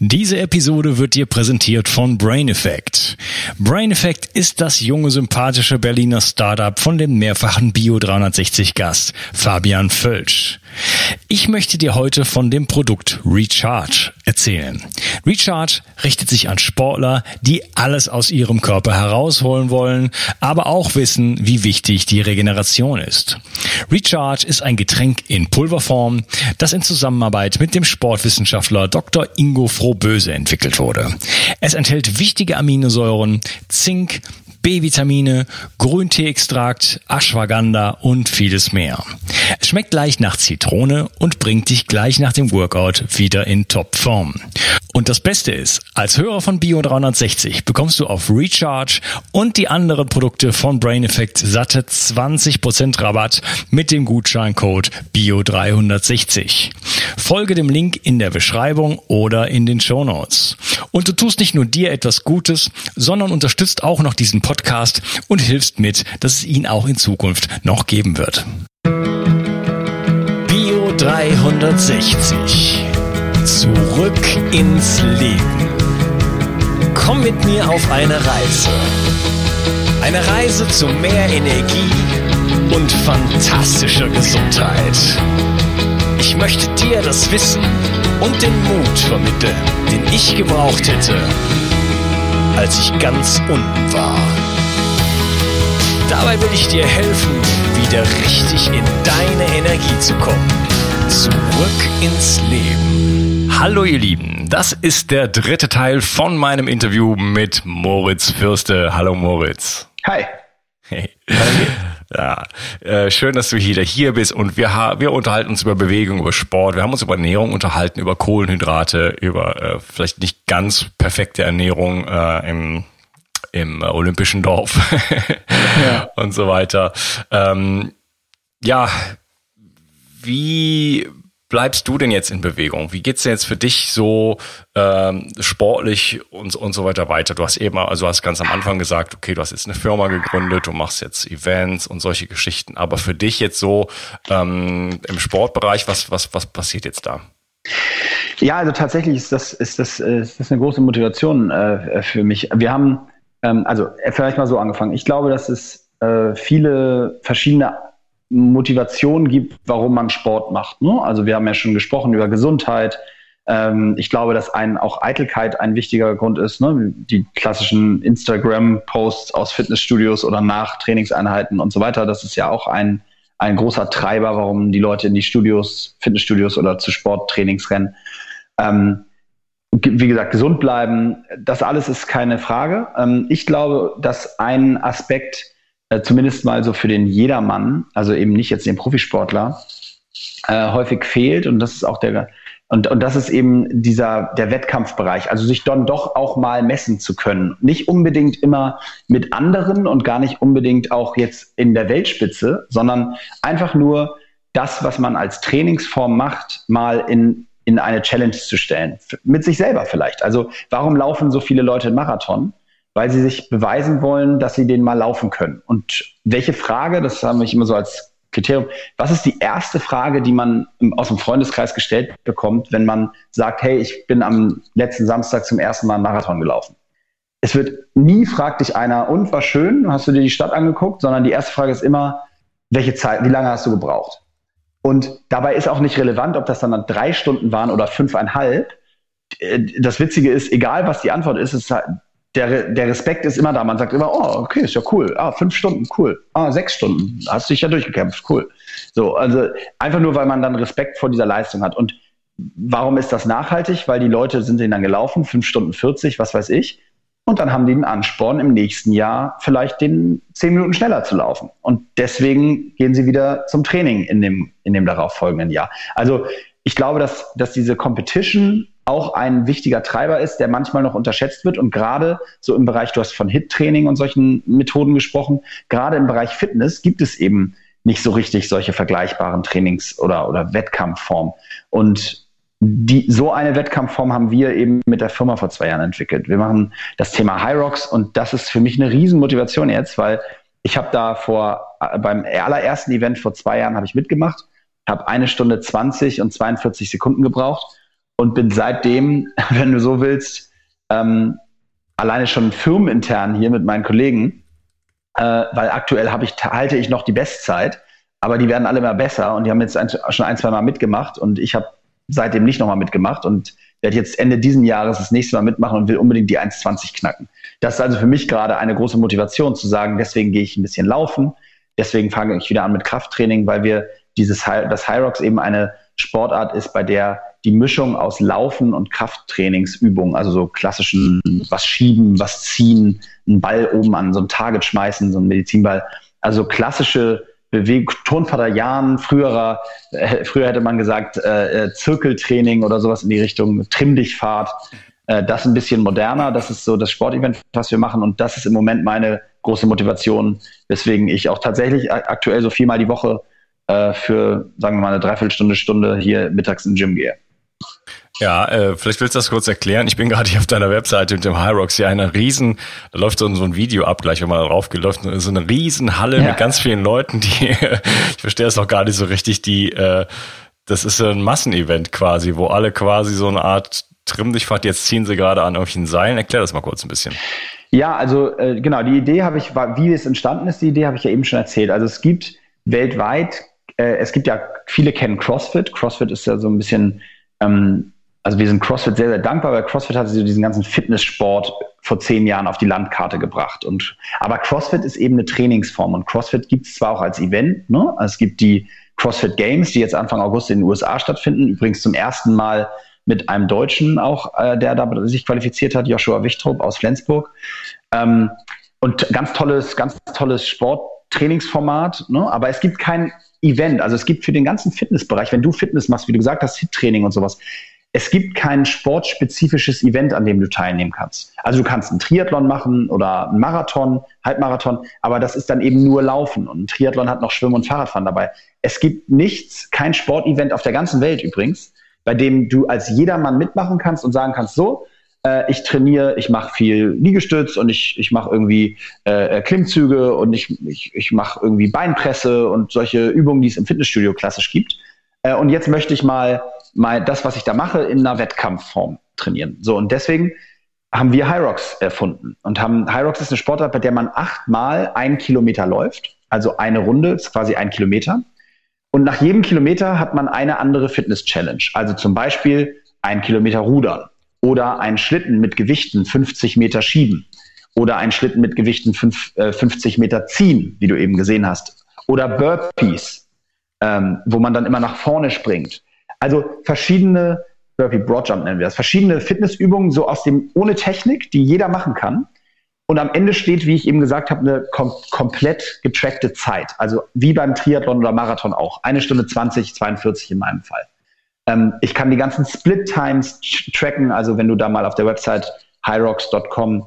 Diese Episode wird dir präsentiert von Brain Effect. Brain Effect ist das junge, sympathische Berliner Startup von dem mehrfachen Bio 360 Gast Fabian Völsch. Ich möchte dir heute von dem Produkt Recharge erzählen. Recharge richtet sich an Sportler, die alles aus ihrem Körper herausholen wollen, aber auch wissen, wie wichtig die Regeneration ist. Recharge ist ein Getränk in Pulverform, das in Zusammenarbeit mit dem Sportwissenschaftler Dr. Ingo Frohböse entwickelt wurde. Es enthält wichtige Aminosäuren, Zink, B-Vitamine, Grünteeextrakt, Ashwagandha und vieles mehr. Es schmeckt gleich nach Zitrone und bringt dich gleich nach dem Workout wieder in Topform. Und das Beste ist, als Hörer von Bio 360 bekommst du auf Recharge und die anderen Produkte von Brain Effect satte 20% Rabatt mit dem Gutscheincode Bio 360. Folge dem Link in der Beschreibung oder in den Show Notes. Und du tust nicht nur dir etwas Gutes, sondern unterstützt auch noch diesen Podcast und hilfst mit, dass es ihn auch in Zukunft noch geben wird. Bio 360. Zurück ins Leben. Komm mit mir auf eine Reise. Eine Reise zu mehr Energie und fantastischer Gesundheit. Ich möchte dir das Wissen und den Mut vermitteln, den ich gebraucht hätte, als ich ganz unten war. Dabei will ich dir helfen, wieder richtig in deine Energie zu kommen. Zurück ins Leben. Hallo ihr Lieben, das ist der dritte Teil von meinem Interview mit Moritz Fürste. Hallo Moritz. Hi. Hey. Ja, äh, schön, dass du wieder hier bist und wir, wir unterhalten uns über Bewegung, über Sport. Wir haben uns über Ernährung unterhalten, über Kohlenhydrate, über äh, vielleicht nicht ganz perfekte Ernährung äh, im im olympischen Dorf ja. und so weiter. Ähm, ja, wie bleibst du denn jetzt in Bewegung? Wie geht's denn jetzt für dich so ähm, sportlich und, und so weiter weiter? Du hast eben, also hast ganz am Anfang gesagt, okay, du hast jetzt eine Firma gegründet, du machst jetzt Events und solche Geschichten. Aber für dich jetzt so ähm, im Sportbereich, was, was, was passiert jetzt da? Ja, also tatsächlich ist das, ist das, ist das eine große Motivation äh, für mich. Wir haben, ähm, also äh, vielleicht mal so angefangen. Ich glaube, dass es äh, viele verschiedene Motivation gibt, warum man Sport macht. Ne? Also wir haben ja schon gesprochen über Gesundheit. Ähm, ich glaube, dass ein, auch Eitelkeit ein wichtiger Grund ist. Ne? Die klassischen Instagram-Posts aus Fitnessstudios oder nach Trainingseinheiten und so weiter. Das ist ja auch ein, ein großer Treiber, warum die Leute in die Studios, Fitnessstudios oder zu Sporttrainings rennen. Ähm, wie gesagt, gesund bleiben, das alles ist keine Frage. Ähm, ich glaube, dass ein Aspekt, äh, zumindest mal so für den Jedermann, also eben nicht jetzt den Profisportler, äh, häufig fehlt. Und das ist auch der, und, und das ist eben dieser, der Wettkampfbereich, also sich dann doch auch mal messen zu können. Nicht unbedingt immer mit anderen und gar nicht unbedingt auch jetzt in der Weltspitze, sondern einfach nur das, was man als Trainingsform macht, mal in, in eine Challenge zu stellen. Mit sich selber vielleicht. Also warum laufen so viele Leute Marathon? Weil sie sich beweisen wollen, dass sie den mal laufen können. Und welche Frage, das haben wir immer so als Kriterium, was ist die erste Frage, die man aus dem Freundeskreis gestellt bekommt, wenn man sagt, hey, ich bin am letzten Samstag zum ersten Mal einen Marathon gelaufen? Es wird nie fragt dich einer, und war schön, hast du dir die Stadt angeguckt, sondern die erste Frage ist immer, welche Zeit, wie lange hast du gebraucht? Und dabei ist auch nicht relevant, ob das dann drei Stunden waren oder fünfeinhalb. Äh, das Witzige ist, egal was die Antwort ist, ist der, der Respekt ist immer da. Man sagt immer, oh, okay, ist ja cool. Ah, fünf Stunden, cool. Ah, sechs Stunden, hast dich ja durchgekämpft, cool. So, also einfach nur, weil man dann Respekt vor dieser Leistung hat. Und warum ist das nachhaltig? Weil die Leute sind dann gelaufen, fünf Stunden 40, was weiß ich. Und dann haben die den Ansporn, im nächsten Jahr vielleicht den zehn Minuten schneller zu laufen. Und deswegen gehen sie wieder zum Training in dem, in dem darauffolgenden Jahr. Also ich glaube, dass, dass diese Competition auch ein wichtiger Treiber ist, der manchmal noch unterschätzt wird. Und gerade so im Bereich, du hast von HIT-Training und solchen Methoden gesprochen, gerade im Bereich Fitness gibt es eben nicht so richtig solche vergleichbaren Trainings- oder, oder Wettkampfformen. Und die, so eine Wettkampfform haben wir eben mit der Firma vor zwei Jahren entwickelt. Wir machen das Thema High Rocks und das ist für mich eine Riesenmotivation jetzt, weil ich habe da vor, beim allerersten Event vor zwei Jahren habe ich mitgemacht, habe eine Stunde 20 und 42 Sekunden gebraucht und bin seitdem, wenn du so willst, ähm, alleine schon firmenintern hier mit meinen Kollegen, äh, weil aktuell ich, halte ich noch die Bestzeit, aber die werden alle immer besser und die haben jetzt ein, schon ein, zwei Mal mitgemacht und ich habe seitdem nicht nochmal mitgemacht und werde jetzt Ende diesen Jahres das nächste Mal mitmachen und will unbedingt die 1,20 knacken. Das ist also für mich gerade eine große Motivation zu sagen, deswegen gehe ich ein bisschen laufen, deswegen fange ich wieder an mit Krafttraining, weil wir dieses, das Hyrox eben eine Sportart ist, bei der die Mischung aus Laufen und Krafttrainingsübungen, also so klassischen was schieben, was ziehen, einen Ball oben an so ein Target schmeißen, so einen Medizinball, also klassische Bewegung, Turnvater Jan, früherer, äh, früher hätte man gesagt, äh, äh, Zirkeltraining oder sowas in die Richtung, Trimm dich Fahrt. Äh, das ein bisschen moderner, das ist so das Sportevent, was wir machen und das ist im Moment meine große Motivation, weswegen ich auch tatsächlich aktuell so viermal die Woche äh, für, sagen wir mal, eine Dreiviertelstunde, Stunde hier mittags im Gym gehe. Ja, äh, vielleicht willst du das kurz erklären. Ich bin gerade hier auf deiner Webseite mit dem Hyrox hier eine riesen, da läuft so, ein Video ab, gleich wenn man da drauf geht, läuft so eine riesen Halle ja. mit ganz vielen Leuten, die, ich verstehe das noch gar nicht so richtig, die, äh, das ist ein Massenevent quasi, wo alle quasi so eine Art Trimm dich fahrt, jetzt ziehen sie gerade an irgendwelchen Seilen. Erklär das mal kurz ein bisschen. Ja, also äh, genau, die Idee habe ich, wie es entstanden ist, die Idee habe ich ja eben schon erzählt. Also es gibt weltweit, äh, es gibt ja, viele kennen CrossFit. CrossFit ist ja so ein bisschen ähm, also wir sind CrossFit sehr, sehr dankbar, weil CrossFit hat so diesen ganzen Fitnesssport vor zehn Jahren auf die Landkarte gebracht. Und, aber CrossFit ist eben eine Trainingsform und CrossFit gibt es zwar auch als Event, ne? Also es gibt die CrossFit Games, die jetzt Anfang August in den USA stattfinden, übrigens zum ersten Mal mit einem Deutschen auch, äh, der da sich qualifiziert hat, Joshua Wichtrup aus Flensburg. Ähm, und ganz tolles, ganz tolles Sporttrainingsformat, ne? aber es gibt kein Event. Also es gibt für den ganzen Fitnessbereich, wenn du Fitness machst, wie du gesagt hast, Hit-Training und sowas, es gibt kein sportspezifisches Event, an dem du teilnehmen kannst. Also du kannst einen Triathlon machen oder einen Marathon, Halbmarathon, aber das ist dann eben nur Laufen und ein Triathlon hat noch Schwimmen und Fahrradfahren dabei. Es gibt nichts, kein Sportevent auf der ganzen Welt übrigens, bei dem du als jedermann mitmachen kannst und sagen kannst, so, äh, ich trainiere, ich mache viel Liegestütz und ich, ich mache irgendwie äh, Klimmzüge und ich, ich, ich mache irgendwie Beinpresse und solche Übungen, die es im Fitnessstudio klassisch gibt. Äh, und jetzt möchte ich mal mal das, was ich da mache, in einer Wettkampfform trainieren. So, und deswegen haben wir Hyrox erfunden und haben Hyrox ist eine Sportart, bei der man achtmal ein Kilometer läuft, also eine Runde, ist quasi ein Kilometer. Und nach jedem Kilometer hat man eine andere Fitness-Challenge. Also zum Beispiel ein Kilometer rudern oder ein Schlitten mit Gewichten 50 Meter schieben oder ein Schlitten mit Gewichten 5, äh, 50 Meter ziehen, wie du eben gesehen hast. Oder Burpees, ähm, wo man dann immer nach vorne springt. Also verschiedene Burpee Broadjump nennen wir das, verschiedene Fitnessübungen so aus dem ohne Technik, die jeder machen kann. Und am Ende steht, wie ich eben gesagt habe, eine kom komplett getrackte Zeit. Also wie beim Triathlon oder Marathon auch. Eine Stunde 20, 42 in meinem Fall. Ähm, ich kann die ganzen Split Times tracken. Also wenn du da mal auf der Website hyrox.com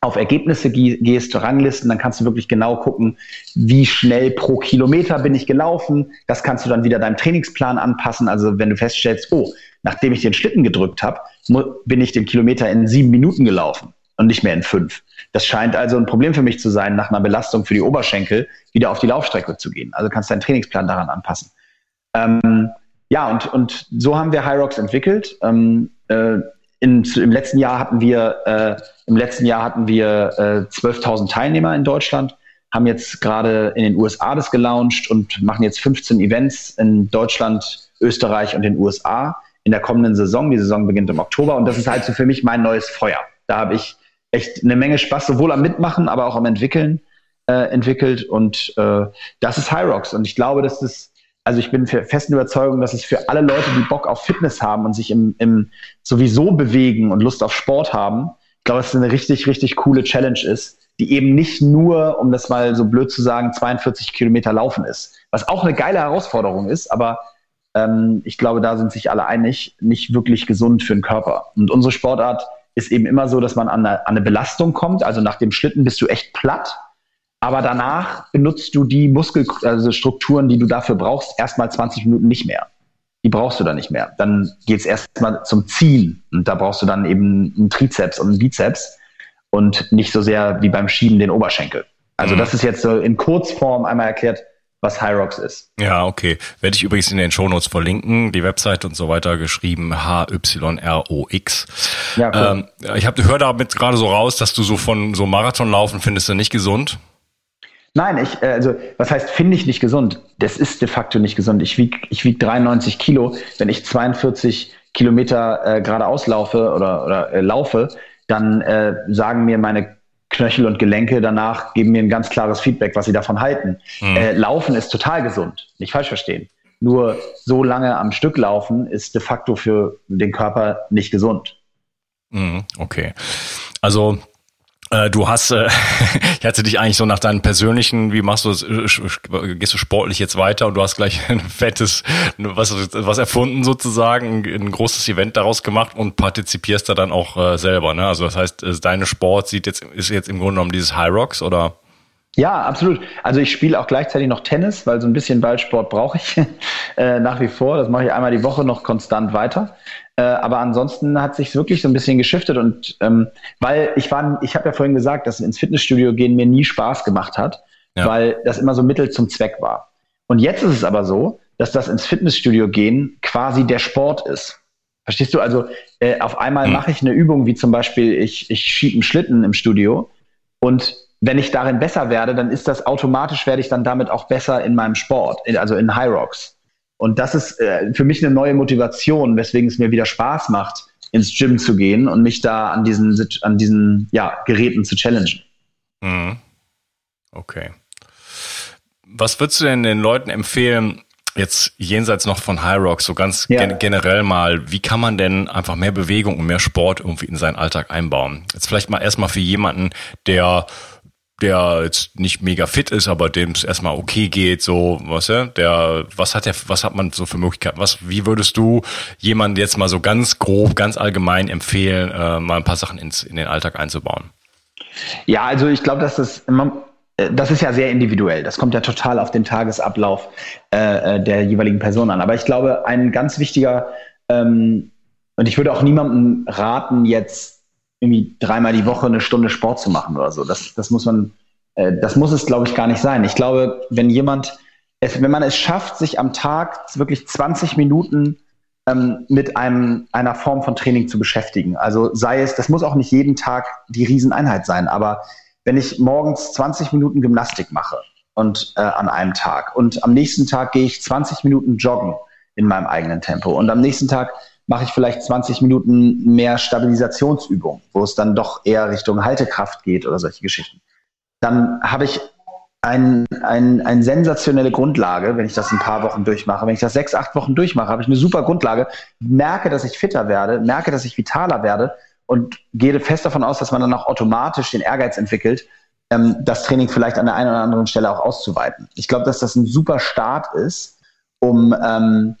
auf Ergebnisse gehst, Ranglisten, dann kannst du wirklich genau gucken, wie schnell pro Kilometer bin ich gelaufen. Das kannst du dann wieder deinem Trainingsplan anpassen. Also wenn du feststellst, oh, nachdem ich den Schlitten gedrückt habe, bin ich den Kilometer in sieben Minuten gelaufen und nicht mehr in fünf. Das scheint also ein Problem für mich zu sein, nach einer Belastung für die Oberschenkel wieder auf die Laufstrecke zu gehen. Also kannst du deinen Trainingsplan daran anpassen. Ähm, ja, und, und so haben wir Hyrox entwickelt. Ähm, äh, in, im letzten Jahr hatten wir äh, im letzten Jahr hatten wir äh, 12.000 Teilnehmer in Deutschland, haben jetzt gerade in den USA das gelauncht und machen jetzt 15 Events in Deutschland, Österreich und den USA in der kommenden Saison. Die Saison beginnt im Oktober und das ist halt so für mich mein neues Feuer. Da habe ich echt eine Menge Spaß, sowohl am Mitmachen, aber auch am Entwickeln äh, entwickelt und äh, das ist Hyrox und ich glaube, dass das also ich bin für festen Überzeugung, dass es für alle Leute, die Bock auf Fitness haben und sich im, im sowieso bewegen und Lust auf Sport haben, ich glaube, dass es eine richtig, richtig coole Challenge ist, die eben nicht nur, um das mal so blöd zu sagen, 42 Kilometer laufen ist. Was auch eine geile Herausforderung ist, aber ähm, ich glaube, da sind sich alle einig, nicht wirklich gesund für den Körper. Und unsere Sportart ist eben immer so, dass man an eine, an eine Belastung kommt. Also nach dem Schlitten bist du echt platt aber danach benutzt du die Muskelstrukturen, also die du dafür brauchst, erstmal 20 Minuten nicht mehr. Die brauchst du dann nicht mehr. Dann geht es erstmal zum Ziehen. Und da brauchst du dann eben einen Trizeps und einen Bizeps und nicht so sehr wie beim Schieben den Oberschenkel. Also mhm. das ist jetzt so in Kurzform einmal erklärt was Hyrox ist. Ja, okay. Werde ich übrigens in den Shownotes verlinken, die Webseite und so weiter geschrieben, H-Y-R-O-X. Ja, cool. Ähm, ich habe höre damit gerade so raus, dass du so von so Marathonlaufen findest du nicht gesund. Nein, ich, äh, also was heißt, finde ich nicht gesund? Das ist de facto nicht gesund. Ich wiege ich wieg 93 Kilo. Wenn ich 42 Kilometer äh, geradeaus laufe oder, oder äh, laufe, dann äh, sagen mir meine Knöchel und Gelenke danach, geben mir ein ganz klares Feedback, was sie davon halten. Mhm. Äh, laufen ist total gesund, nicht falsch verstehen. Nur so lange am Stück laufen ist de facto für den Körper nicht gesund. Mhm, okay. Also du hast, äh, ich hatte dich eigentlich so nach deinen persönlichen, wie machst du es, äh, gehst du sportlich jetzt weiter und du hast gleich ein fettes, was, was erfunden sozusagen, ein, großes Event daraus gemacht und partizipierst da dann auch äh, selber, ne? Also das heißt, äh, deine Sport sieht jetzt, ist jetzt im Grunde genommen dieses High Rocks oder? Ja, absolut. Also ich spiele auch gleichzeitig noch Tennis, weil so ein bisschen Ballsport brauche ich äh, nach wie vor. Das mache ich einmal die Woche noch konstant weiter. Äh, aber ansonsten hat sich wirklich so ein bisschen geschiftet und ähm, weil ich war, ich habe ja vorhin gesagt, dass ins Fitnessstudio gehen mir nie Spaß gemacht hat, ja. weil das immer so Mittel zum Zweck war. Und jetzt ist es aber so, dass das ins Fitnessstudio gehen quasi der Sport ist. Verstehst du? Also äh, auf einmal mhm. mache ich eine Übung, wie zum Beispiel ich, ich schiebe einen Schlitten im Studio und wenn ich darin besser werde, dann ist das automatisch, werde ich dann damit auch besser in meinem Sport, also in High Rocks. Und das ist äh, für mich eine neue Motivation, weswegen es mir wieder Spaß macht, ins Gym zu gehen und mich da an diesen, an diesen ja, Geräten zu challengen. Mhm. Okay. Was würdest du denn den Leuten empfehlen, jetzt jenseits noch von High Rock, so ganz ja. gen generell mal, wie kann man denn einfach mehr Bewegung und mehr Sport irgendwie in seinen Alltag einbauen? Jetzt vielleicht mal erstmal für jemanden, der der jetzt nicht mega fit ist, aber dem es erstmal okay geht, so, was ja, der, was hat der, was hat man so für Möglichkeiten? Was, wie würdest du jemanden jetzt mal so ganz grob, ganz allgemein empfehlen, äh, mal ein paar Sachen ins, in den Alltag einzubauen? Ja, also ich glaube, dass das immer, äh, das ist ja sehr individuell. Das kommt ja total auf den Tagesablauf äh, äh, der jeweiligen Person an. Aber ich glaube, ein ganz wichtiger, ähm, und ich würde auch niemandem raten, jetzt irgendwie dreimal die Woche eine Stunde Sport zu machen oder so. Das, das muss man, äh, das muss es, glaube ich, gar nicht sein. Ich glaube, wenn jemand, es, wenn man es schafft, sich am Tag wirklich 20 Minuten ähm, mit einem, einer Form von Training zu beschäftigen. Also sei es, das muss auch nicht jeden Tag die Rieseneinheit sein, aber wenn ich morgens 20 Minuten Gymnastik mache und äh, an einem Tag und am nächsten Tag gehe ich 20 Minuten joggen in meinem eigenen Tempo und am nächsten Tag mache ich vielleicht 20 Minuten mehr Stabilisationsübung, wo es dann doch eher Richtung Haltekraft geht oder solche Geschichten. Dann habe ich ein, ein, eine sensationelle Grundlage, wenn ich das ein paar Wochen durchmache. Wenn ich das sechs, acht Wochen durchmache, habe ich eine super Grundlage, merke, dass ich fitter werde, merke, dass ich vitaler werde und gehe fest davon aus, dass man dann auch automatisch den Ehrgeiz entwickelt, ähm, das Training vielleicht an der einen oder anderen Stelle auch auszuweiten. Ich glaube, dass das ein super Start ist, um ähm,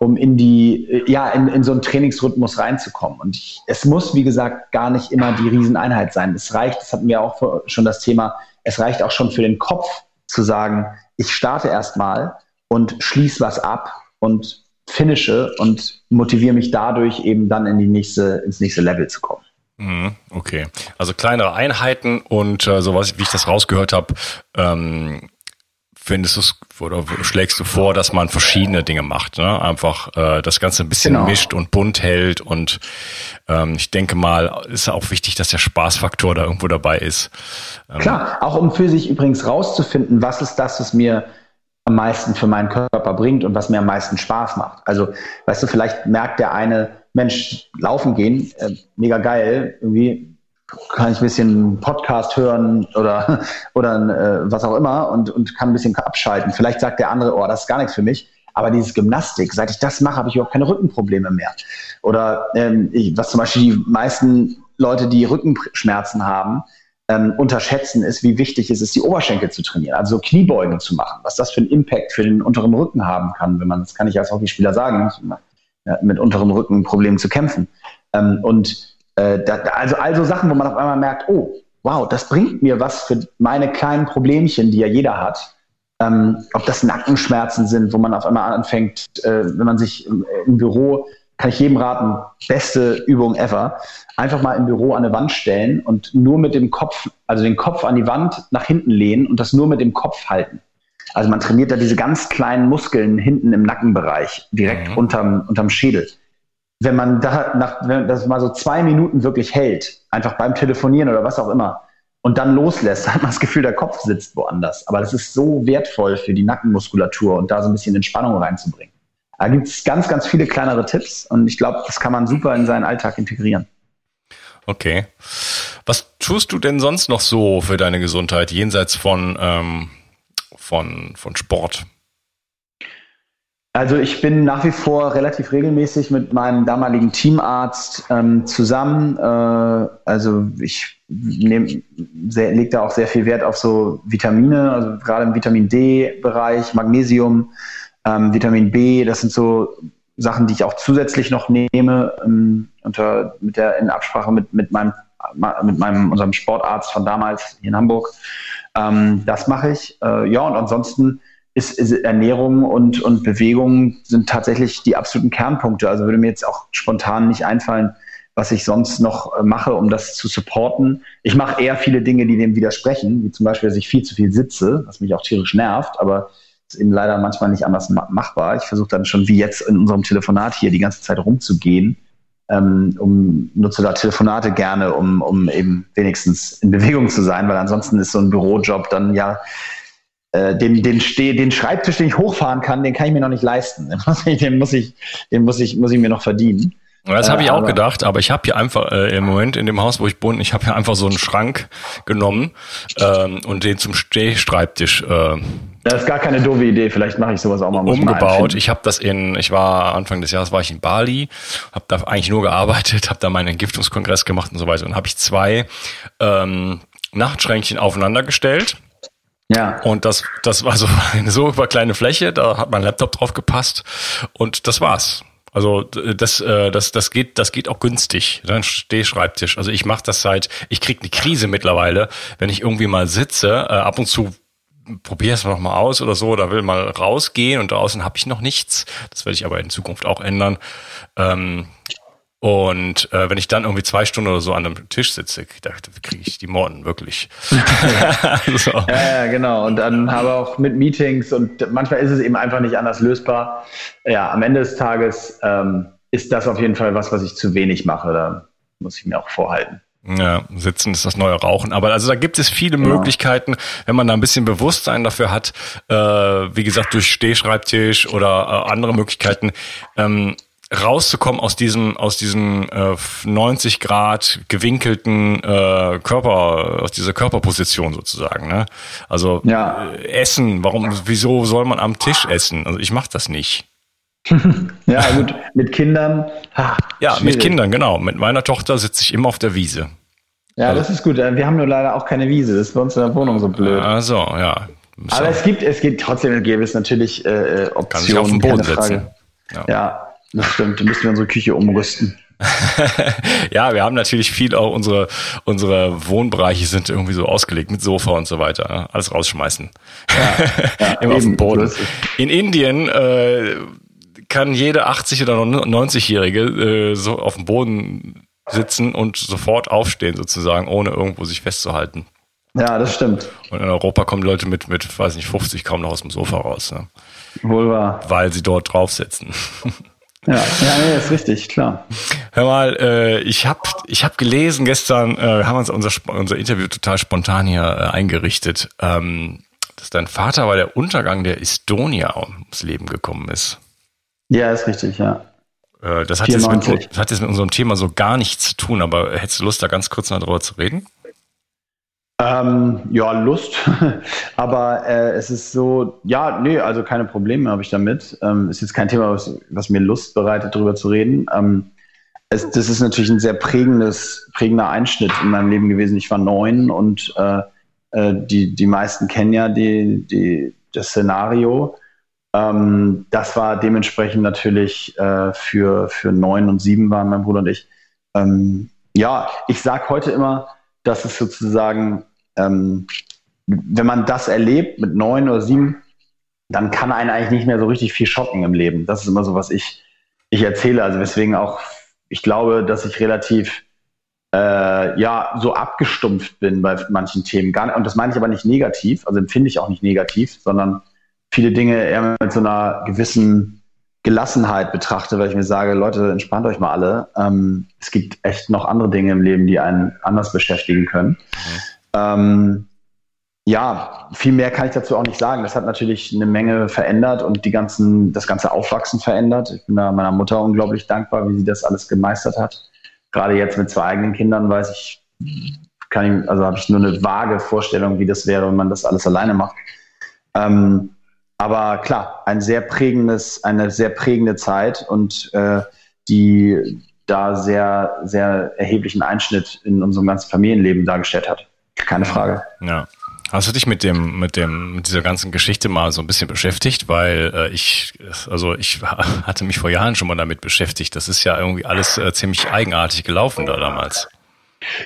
um in die, ja, in, in so einen Trainingsrhythmus reinzukommen. Und ich, es muss, wie gesagt, gar nicht immer die Rieseneinheit sein. Es reicht, das hatten wir auch schon das Thema, es reicht auch schon für den Kopf zu sagen, ich starte erstmal und schließe was ab und finische und motiviere mich dadurch eben dann in die nächste, ins nächste Level zu kommen. Mhm, okay, also kleinere Einheiten und äh, so was, wie ich das rausgehört habe, ähm, findest du oder schlägst du vor, dass man verschiedene Dinge macht, ne? Einfach äh, das Ganze ein bisschen genau. mischt und bunt hält und ähm, ich denke mal, ist auch wichtig, dass der Spaßfaktor da irgendwo dabei ist. Ähm, Klar, auch um für sich übrigens rauszufinden, was ist das, was mir am meisten für meinen Körper bringt und was mir am meisten Spaß macht. Also, weißt du, vielleicht merkt der eine, Mensch, laufen gehen, äh, mega geil, irgendwie kann ich ein bisschen Podcast hören oder, oder äh, was auch immer und, und kann ein bisschen abschalten. Vielleicht sagt der andere, oh, das ist gar nichts für mich. Aber dieses Gymnastik, seit ich das mache, habe ich überhaupt keine Rückenprobleme mehr. Oder ähm, ich, was zum Beispiel die meisten Leute, die Rückenschmerzen haben, ähm, unterschätzen, ist, wie wichtig es ist, die Oberschenkel zu trainieren, also Kniebeugen zu machen, was das für einen Impact für den unteren Rücken haben kann, wenn man, das kann ich als Hockeyspieler sagen, mit unteren Rückenproblemen zu kämpfen. Ähm, und äh, da, also also Sachen, wo man auf einmal merkt, oh, wow, das bringt mir was für meine kleinen Problemchen, die ja jeder hat. Ähm, ob das Nackenschmerzen sind, wo man auf einmal anfängt, äh, wenn man sich im, im, Büro, kann ich jedem raten, beste Übung ever, einfach mal im Büro an eine Wand stellen und nur mit dem Kopf, also den Kopf an die Wand nach hinten lehnen und das nur mit dem Kopf halten. Also man trainiert da diese ganz kleinen Muskeln hinten im Nackenbereich, direkt mhm. unterm, unterm Schädel. Wenn man da nach, wenn das mal so zwei Minuten wirklich hält, einfach beim Telefonieren oder was auch immer, und dann loslässt, hat man das Gefühl, der Kopf sitzt woanders. Aber das ist so wertvoll für die Nackenmuskulatur und da so ein bisschen Entspannung reinzubringen. Da gibt es ganz, ganz viele kleinere Tipps und ich glaube, das kann man super in seinen Alltag integrieren. Okay. Was tust du denn sonst noch so für deine Gesundheit, jenseits von, ähm, von, von Sport? Also ich bin nach wie vor relativ regelmäßig mit meinem damaligen Teamarzt ähm, zusammen. Äh, also ich lege da auch sehr viel Wert auf so Vitamine, also gerade im Vitamin D-Bereich, Magnesium, ähm, Vitamin B, das sind so Sachen, die ich auch zusätzlich noch nehme, ähm, unter, mit der, in Absprache mit, mit meinem, mit meinem, unserem Sportarzt von damals hier in Hamburg. Ähm, das mache ich. Äh, ja, und ansonsten ist, ist, Ernährung und, und Bewegung sind tatsächlich die absoluten Kernpunkte. Also würde mir jetzt auch spontan nicht einfallen, was ich sonst noch äh, mache, um das zu supporten. Ich mache eher viele Dinge, die dem widersprechen, wie zum Beispiel, dass ich viel zu viel sitze, was mich auch tierisch nervt, aber ist eben leider manchmal nicht anders machbar. Ich versuche dann schon wie jetzt in unserem Telefonat hier die ganze Zeit rumzugehen. Ähm, um, nutze da Telefonate gerne, um, um eben wenigstens in Bewegung zu sein, weil ansonsten ist so ein Bürojob dann ja äh, den, den, Steh, den Schreibtisch, den ich hochfahren kann, den kann ich mir noch nicht leisten. Den muss ich, den muss ich, muss ich mir noch verdienen. Das habe ich äh, auch gedacht, aber ich habe hier einfach äh, im Moment in dem Haus, wo ich wohne, ich habe hier einfach so einen Schrank genommen ähm, und den zum Stehschreibtisch. Äh, das ist gar keine doofe Idee. Vielleicht mache ich sowas auch mal. Umgebaut. Ich habe das in, ich war Anfang des Jahres war ich in Bali, habe da eigentlich nur gearbeitet, habe da meinen Entgiftungskongress gemacht und so weiter und habe ich zwei ähm, Nachtschränkchen aufeinander gestellt. Ja. Und das, das war so eine so über kleine Fläche, da hat mein Laptop drauf gepasst und das war's. Also das, äh, das, das geht, das geht auch günstig. Dann Stehschreibtisch. Also ich mache das seit, ich krieg eine Krise mittlerweile, wenn ich irgendwie mal sitze, äh, ab und zu probiere es noch mal aus oder so, oder will mal rausgehen und draußen habe ich noch nichts. Das werde ich aber in Zukunft auch ändern. Ähm, und äh, wenn ich dann irgendwie zwei Stunden oder so an einem Tisch sitze, da kriege ich die Morden wirklich. so. ja, ja, genau. Und dann habe auch mit Meetings und manchmal ist es eben einfach nicht anders lösbar. Ja, am Ende des Tages ähm, ist das auf jeden Fall was, was ich zu wenig mache. Da muss ich mir auch vorhalten. Ja, sitzen ist das neue Rauchen. Aber also da gibt es viele genau. Möglichkeiten, wenn man da ein bisschen Bewusstsein dafür hat, äh, wie gesagt, durch Stehschreibtisch oder äh, andere Möglichkeiten, ähm, rauszukommen aus diesem aus diesem äh, 90 Grad gewinkelten äh, Körper aus dieser Körperposition sozusagen ne? Also ja. äh, essen. Warum wieso soll man am Tisch essen? Also ich mache das nicht. Ja gut. Mit Kindern? Ha, ja schwierig. mit Kindern genau. Mit meiner Tochter sitze ich immer auf der Wiese. Ja also, das ist gut. Äh, wir haben nur leider auch keine Wiese. Das ist bei uns in der Wohnung so blöd. Also ja. Aber es gibt es gibt trotzdem gäbe es natürlich äh, Optionen Kann sich auf den Boden setzen. Ja. ja das stimmt, da müssen wir unsere Küche umrüsten. ja, wir haben natürlich viel auch unsere, unsere Wohnbereiche sind irgendwie so ausgelegt mit Sofa und so weiter. Ne? Alles rausschmeißen. Ja, ja, Immer auf dem Boden. In Indien äh, kann jede 80 oder 90-Jährige äh, so auf dem Boden sitzen und sofort aufstehen sozusagen, ohne irgendwo sich festzuhalten. Ja, das stimmt. Und in Europa kommen Leute mit, mit, weiß nicht, 50 kaum noch aus dem Sofa raus. Ne? Wohl wahr. Weil sie dort drauf sitzen. Ja, ja, nee, ist richtig, klar. Hör mal, äh, ich habe ich hab gelesen gestern, äh, haben uns unser, unser Interview total spontan hier äh, eingerichtet, ähm, dass dein Vater bei der Untergang der Estonia ums Leben gekommen ist. Ja, ist richtig, ja. Äh, das, hat jetzt mit, das hat jetzt mit unserem Thema so gar nichts zu tun, aber hättest du Lust, da ganz kurz mal drüber zu reden? Ähm, ja, Lust. Aber äh, es ist so, ja, nee, also keine Probleme habe ich damit. Ähm, ist jetzt kein Thema, was, was mir Lust bereitet, darüber zu reden. Ähm, es, das ist natürlich ein sehr prägendes, prägender Einschnitt in meinem Leben gewesen. Ich war neun und äh, äh, die, die meisten kennen ja die, die, das Szenario. Ähm, das war dementsprechend natürlich äh, für, für neun und sieben waren mein Bruder und ich. Ähm, ja, ich sage heute immer, dass es sozusagen ähm, wenn man das erlebt mit neun oder sieben, dann kann einen eigentlich nicht mehr so richtig viel schocken im Leben. Das ist immer so, was ich, ich erzähle. Also weswegen auch, ich glaube, dass ich relativ äh, ja so abgestumpft bin bei manchen Themen. Gar, und das meine ich aber nicht negativ, also empfinde ich auch nicht negativ, sondern viele Dinge eher mit so einer gewissen Gelassenheit betrachte, weil ich mir sage, Leute, entspannt euch mal alle. Ähm, es gibt echt noch andere Dinge im Leben, die einen anders beschäftigen können. Ähm, ja, viel mehr kann ich dazu auch nicht sagen. Das hat natürlich eine Menge verändert und die ganzen, das ganze Aufwachsen verändert. Ich bin da meiner Mutter unglaublich dankbar, wie sie das alles gemeistert hat. Gerade jetzt mit zwei eigenen Kindern weiß ich, kann ich, also habe ich nur eine vage Vorstellung, wie das wäre, wenn man das alles alleine macht. Ähm, aber klar, ein sehr prägendes, eine sehr prägende Zeit und äh, die da sehr, sehr erheblichen Einschnitt in unserem ganzen Familienleben dargestellt hat. Keine Frage. Ja. Hast du dich mit dem, mit dem, mit dieser ganzen Geschichte mal so ein bisschen beschäftigt? Weil äh, ich, also ich hatte mich vor Jahren schon mal damit beschäftigt. Das ist ja irgendwie alles äh, ziemlich eigenartig gelaufen da damals.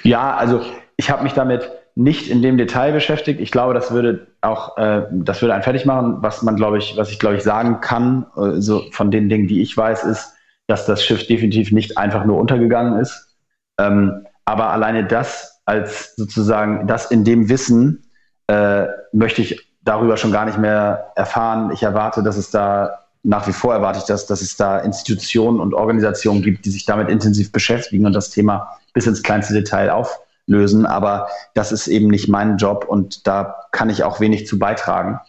Ja, also ich habe mich damit nicht in dem Detail beschäftigt. Ich glaube, das würde auch, äh, das würde einen fertig machen. Was man, glaube ich, was ich glaube ich sagen kann, äh, so von den Dingen, die ich weiß, ist, dass das Schiff definitiv nicht einfach nur untergegangen ist. Ähm, aber alleine das als sozusagen das in dem Wissen äh, möchte ich darüber schon gar nicht mehr erfahren. Ich erwarte, dass es da nach wie vor erwarte ich das, dass es da Institutionen und Organisationen gibt, die sich damit intensiv beschäftigen und das Thema bis ins kleinste Detail auflösen. Aber das ist eben nicht mein Job und da kann ich auch wenig zu beitragen.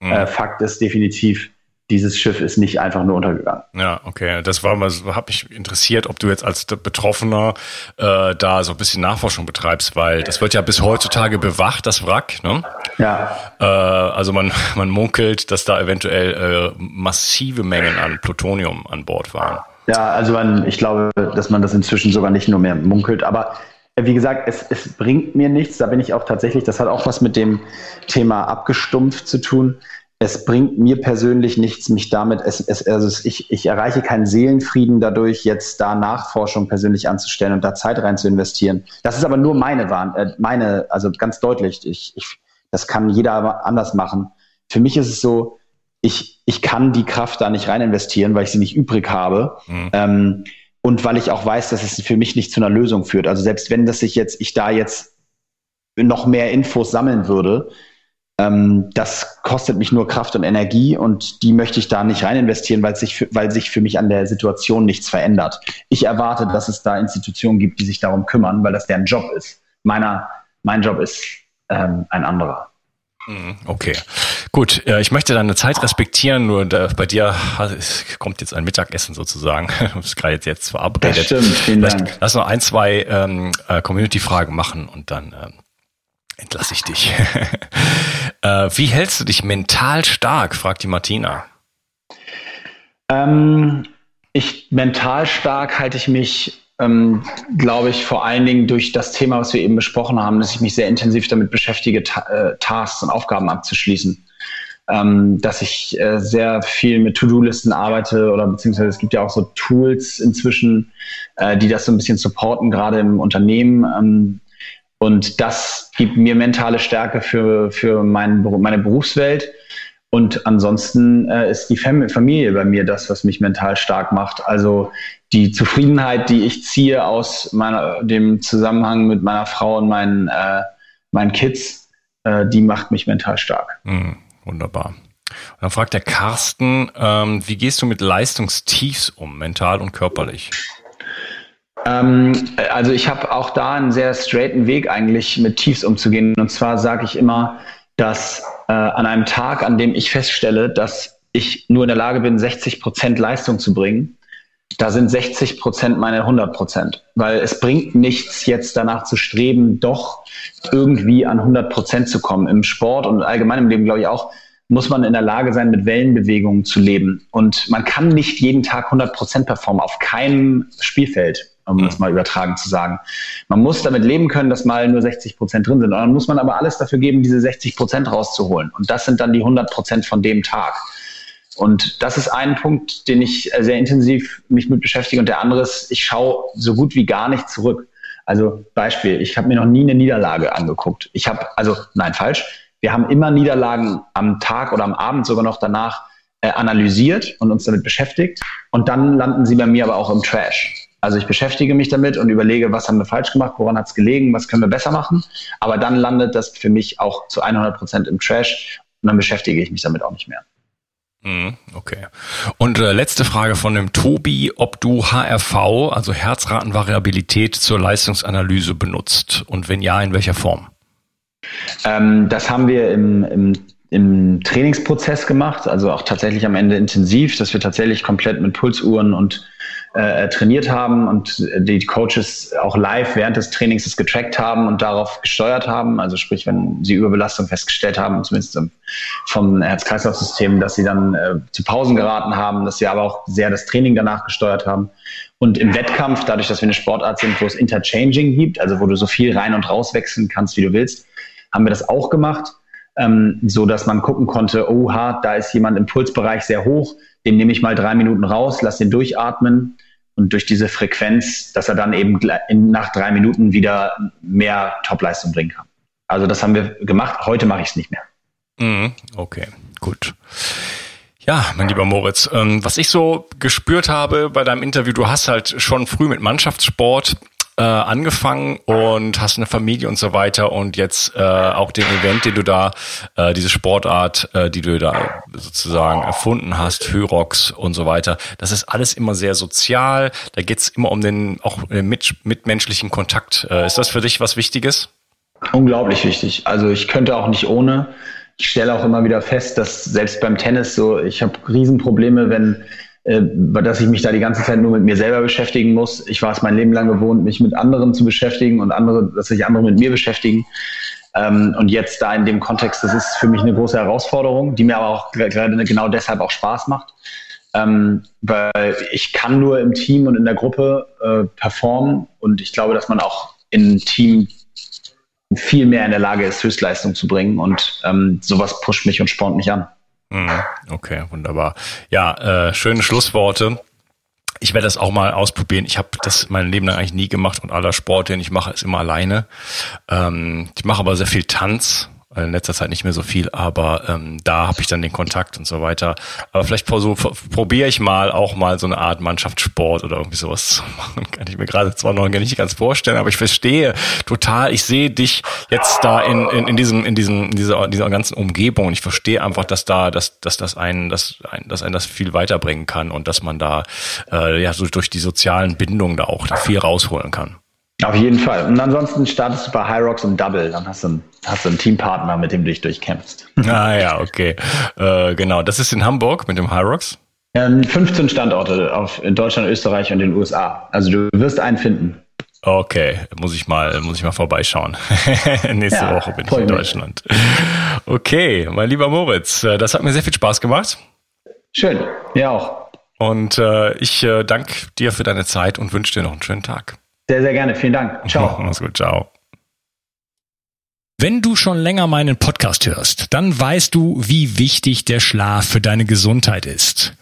Mhm. Äh, Fakt ist definitiv, dieses Schiff ist nicht einfach nur untergegangen. Ja, okay. Das war mal, hat mich interessiert, ob du jetzt als Betroffener äh, da so ein bisschen Nachforschung betreibst, weil das wird ja bis heutzutage bewacht, das Wrack. Ne? Ja. Äh, also man, man munkelt, dass da eventuell äh, massive Mengen an Plutonium an Bord waren. Ja, also man, ich glaube, dass man das inzwischen sogar nicht nur mehr munkelt, aber wie gesagt, es, es bringt mir nichts. Da bin ich auch tatsächlich, das hat auch was mit dem Thema abgestumpft zu tun es bringt mir persönlich nichts, mich damit, es, es, also ich, ich erreiche keinen Seelenfrieden dadurch, jetzt da Nachforschung persönlich anzustellen und da Zeit rein zu investieren. Das ist aber nur meine äh, meine, also ganz deutlich. Ich, ich, das kann jeder anders machen. Für mich ist es so, ich, ich kann die Kraft da nicht rein investieren, weil ich sie nicht übrig habe. Mhm. Ähm, und weil ich auch weiß, dass es für mich nicht zu einer Lösung führt. Also selbst wenn das sich jetzt, ich da jetzt noch mehr Infos sammeln würde, ähm, das kostet mich nur Kraft und Energie und die möchte ich da nicht rein investieren, weil sich, für, weil sich für mich an der Situation nichts verändert. Ich erwarte, dass es da Institutionen gibt, die sich darum kümmern, weil das deren Job ist. Meiner, mein Job ist ähm, ein anderer. Mhm, okay, gut. Ich möchte deine Zeit respektieren, nur bei dir kommt jetzt ein Mittagessen sozusagen. Du bist gerade jetzt verabredet. Das stimmt, vielen Dank. Lass noch ein, zwei ähm, äh, Community-Fragen machen und dann ähm, entlasse ich dich. äh, wie hältst du dich mental stark? fragt die Martina. Ähm, ich mental stark halte ich mich, ähm, glaube ich, vor allen Dingen durch das Thema, was wir eben besprochen haben, dass ich mich sehr intensiv damit beschäftige, ta äh, Tasks und Aufgaben abzuschließen. Ähm, dass ich äh, sehr viel mit To-Do-Listen arbeite oder beziehungsweise es gibt ja auch so Tools inzwischen, äh, die das so ein bisschen supporten, gerade im Unternehmen. Ähm, und das gibt mir mentale Stärke für, für mein, meine Berufswelt. Und ansonsten äh, ist die Familie bei mir das, was mich mental stark macht. Also die Zufriedenheit, die ich ziehe aus meiner, dem Zusammenhang mit meiner Frau und meinen, äh, meinen Kids, äh, die macht mich mental stark. Mm, wunderbar. Und dann fragt der Carsten, ähm, wie gehst du mit Leistungstiefs um, mental und körperlich? Ähm, also ich habe auch da einen sehr straighten Weg eigentlich mit Tiefs umzugehen. Und zwar sage ich immer, dass äh, an einem Tag, an dem ich feststelle, dass ich nur in der Lage bin, 60 Prozent Leistung zu bringen, da sind 60 Prozent meine 100 Prozent. Weil es bringt nichts, jetzt danach zu streben, doch irgendwie an 100 Prozent zu kommen. Im Sport und allgemein im Leben, glaube ich, auch, muss man in der Lage sein, mit Wellenbewegungen zu leben. Und man kann nicht jeden Tag 100 Prozent performen, auf keinem Spielfeld um das mal übertragen zu sagen. Man muss damit leben können, dass mal nur 60 Prozent drin sind. Und dann muss man aber alles dafür geben, diese 60 Prozent rauszuholen. Und das sind dann die 100 Prozent von dem Tag. Und das ist ein Punkt, den ich sehr intensiv mich mit beschäftige. Und der andere ist, ich schaue so gut wie gar nicht zurück. Also Beispiel, ich habe mir noch nie eine Niederlage angeguckt. Ich habe, also nein, falsch. Wir haben immer Niederlagen am Tag oder am Abend sogar noch danach äh, analysiert und uns damit beschäftigt. Und dann landen sie bei mir aber auch im Trash. Also ich beschäftige mich damit und überlege, was haben wir falsch gemacht, woran hat es gelegen, was können wir besser machen. Aber dann landet das für mich auch zu 100 Prozent im Trash und dann beschäftige ich mich damit auch nicht mehr. Mhm, okay. Und äh, letzte Frage von dem Tobi, ob du HRV, also Herzratenvariabilität zur Leistungsanalyse benutzt und wenn ja, in welcher Form? Ähm, das haben wir im, im, im Trainingsprozess gemacht, also auch tatsächlich am Ende intensiv, dass wir tatsächlich komplett mit Pulsuhren und äh, trainiert haben und die Coaches auch live während des Trainings das getrackt haben und darauf gesteuert haben. Also sprich, wenn sie Überbelastung festgestellt haben, zumindest vom Herz-Kreislauf-System, dass sie dann äh, zu Pausen geraten haben, dass sie aber auch sehr das Training danach gesteuert haben. Und im Wettkampf, dadurch, dass wir eine Sportart sind, wo es Interchanging gibt, also wo du so viel rein und raus wechseln kannst, wie du willst, haben wir das auch gemacht, ähm, so dass man gucken konnte, oha, da ist jemand im Pulsbereich sehr hoch, dem nehme ich mal drei Minuten raus, lass den durchatmen und durch diese Frequenz, dass er dann eben nach drei Minuten wieder mehr Topleistung bringen kann. Also das haben wir gemacht. Heute mache ich es nicht mehr. Mhm, okay, gut. Ja, mein lieber Moritz, ähm, was ich so gespürt habe bei deinem Interview, du hast halt schon früh mit Mannschaftssport äh, angefangen und hast eine Familie und so weiter und jetzt äh, auch den Event, den du da, äh, diese Sportart, äh, die du da sozusagen erfunden hast, Hyrox und so weiter, das ist alles immer sehr sozial, da geht's immer um den auch mit, mitmenschlichen Kontakt. Äh, ist das für dich was Wichtiges? Unglaublich wichtig. Also ich könnte auch nicht ohne. Ich stelle auch immer wieder fest, dass selbst beim Tennis so, ich habe Riesenprobleme, wenn äh, dass ich mich da die ganze Zeit nur mit mir selber beschäftigen muss. Ich war es mein Leben lang gewohnt, mich mit anderen zu beschäftigen und andere, dass sich andere mit mir beschäftigen. Ähm, und jetzt da in dem Kontext, das ist für mich eine große Herausforderung, die mir aber auch gerade genau deshalb auch Spaß macht. Ähm, weil ich kann nur im Team und in der Gruppe äh, performen und ich glaube, dass man auch im Team viel mehr in der Lage ist, Höchstleistung zu bringen und ähm, sowas pusht mich und spornt mich an. Mhm. Okay, wunderbar. Ja, äh, schöne Schlussworte. Ich werde das auch mal ausprobieren. Ich habe das mein Leben lang eigentlich nie gemacht und aller Sport, den ich mache, ist immer alleine. Ähm, ich mache aber sehr viel Tanz in letzter Zeit nicht mehr so viel, aber ähm, da habe ich dann den Kontakt und so weiter. Aber vielleicht so, probiere ich mal auch mal so eine Art Mannschaftssport oder irgendwie sowas zu machen. Kann ich mir gerade zwar noch nicht ganz vorstellen, aber ich verstehe total, ich sehe dich jetzt da in, in, in diesem, in diesem, in dieser, dieser ganzen Umgebung und ich verstehe einfach, dass da, dass, dass das einen, dass, ein, dass einen das viel weiterbringen kann und dass man da äh, ja so durch die sozialen Bindungen da auch da viel rausholen kann. Auf jeden Fall. Und ansonsten startest du bei High Rocks im Double. Dann hast du, einen, hast du einen Teampartner, mit dem du dich durchkämpfst. Ah ja, okay. Äh, genau. Das ist in Hamburg mit dem High Rocks? Ja, 15 Standorte auf, in Deutschland, Österreich und den USA. Also du wirst einen finden. Okay, muss ich mal, muss ich mal vorbeischauen. Nächste ja, Woche bin ich in Deutschland. Okay, mein lieber Moritz, äh, das hat mir sehr viel Spaß gemacht. Schön, mir auch. Und äh, ich äh, danke dir für deine Zeit und wünsche dir noch einen schönen Tag. Sehr, sehr gerne. Vielen Dank. Ciao. Mach's gut. Ciao. Wenn du schon länger meinen Podcast hörst, dann weißt du, wie wichtig der Schlaf für deine Gesundheit ist.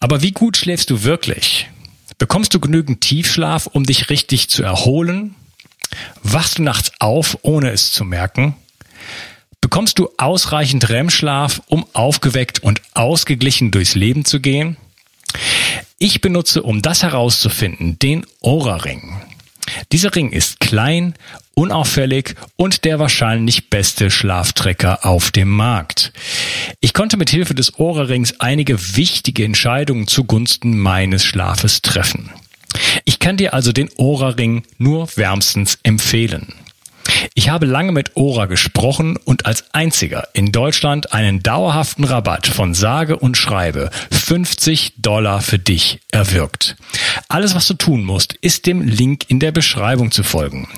Aber wie gut schläfst du wirklich? Bekommst du genügend Tiefschlaf, um dich richtig zu erholen? Wachst du nachts auf, ohne es zu merken? Bekommst du ausreichend REM-Schlaf, um aufgeweckt und ausgeglichen durchs Leben zu gehen? Ich benutze, um das herauszufinden, den Aura-Ring. Dieser Ring ist klein, unauffällig und der wahrscheinlich beste Schlaftrecker auf dem Markt. Ich konnte mit Hilfe des Aura-Rings einige wichtige Entscheidungen zugunsten meines Schlafes treffen. Ich kann dir also den Aura-Ring nur wärmstens empfehlen. Ich habe lange mit Ora gesprochen und als einziger in Deutschland einen dauerhaften Rabatt von sage und schreibe 50 Dollar für dich erwirkt. Alles, was du tun musst, ist dem Link in der Beschreibung zu folgen.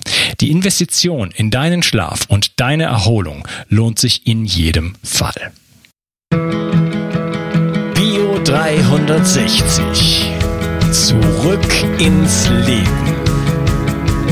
Die Investition in deinen Schlaf und deine Erholung lohnt sich in jedem Fall. Bio 360. Zurück ins Leben.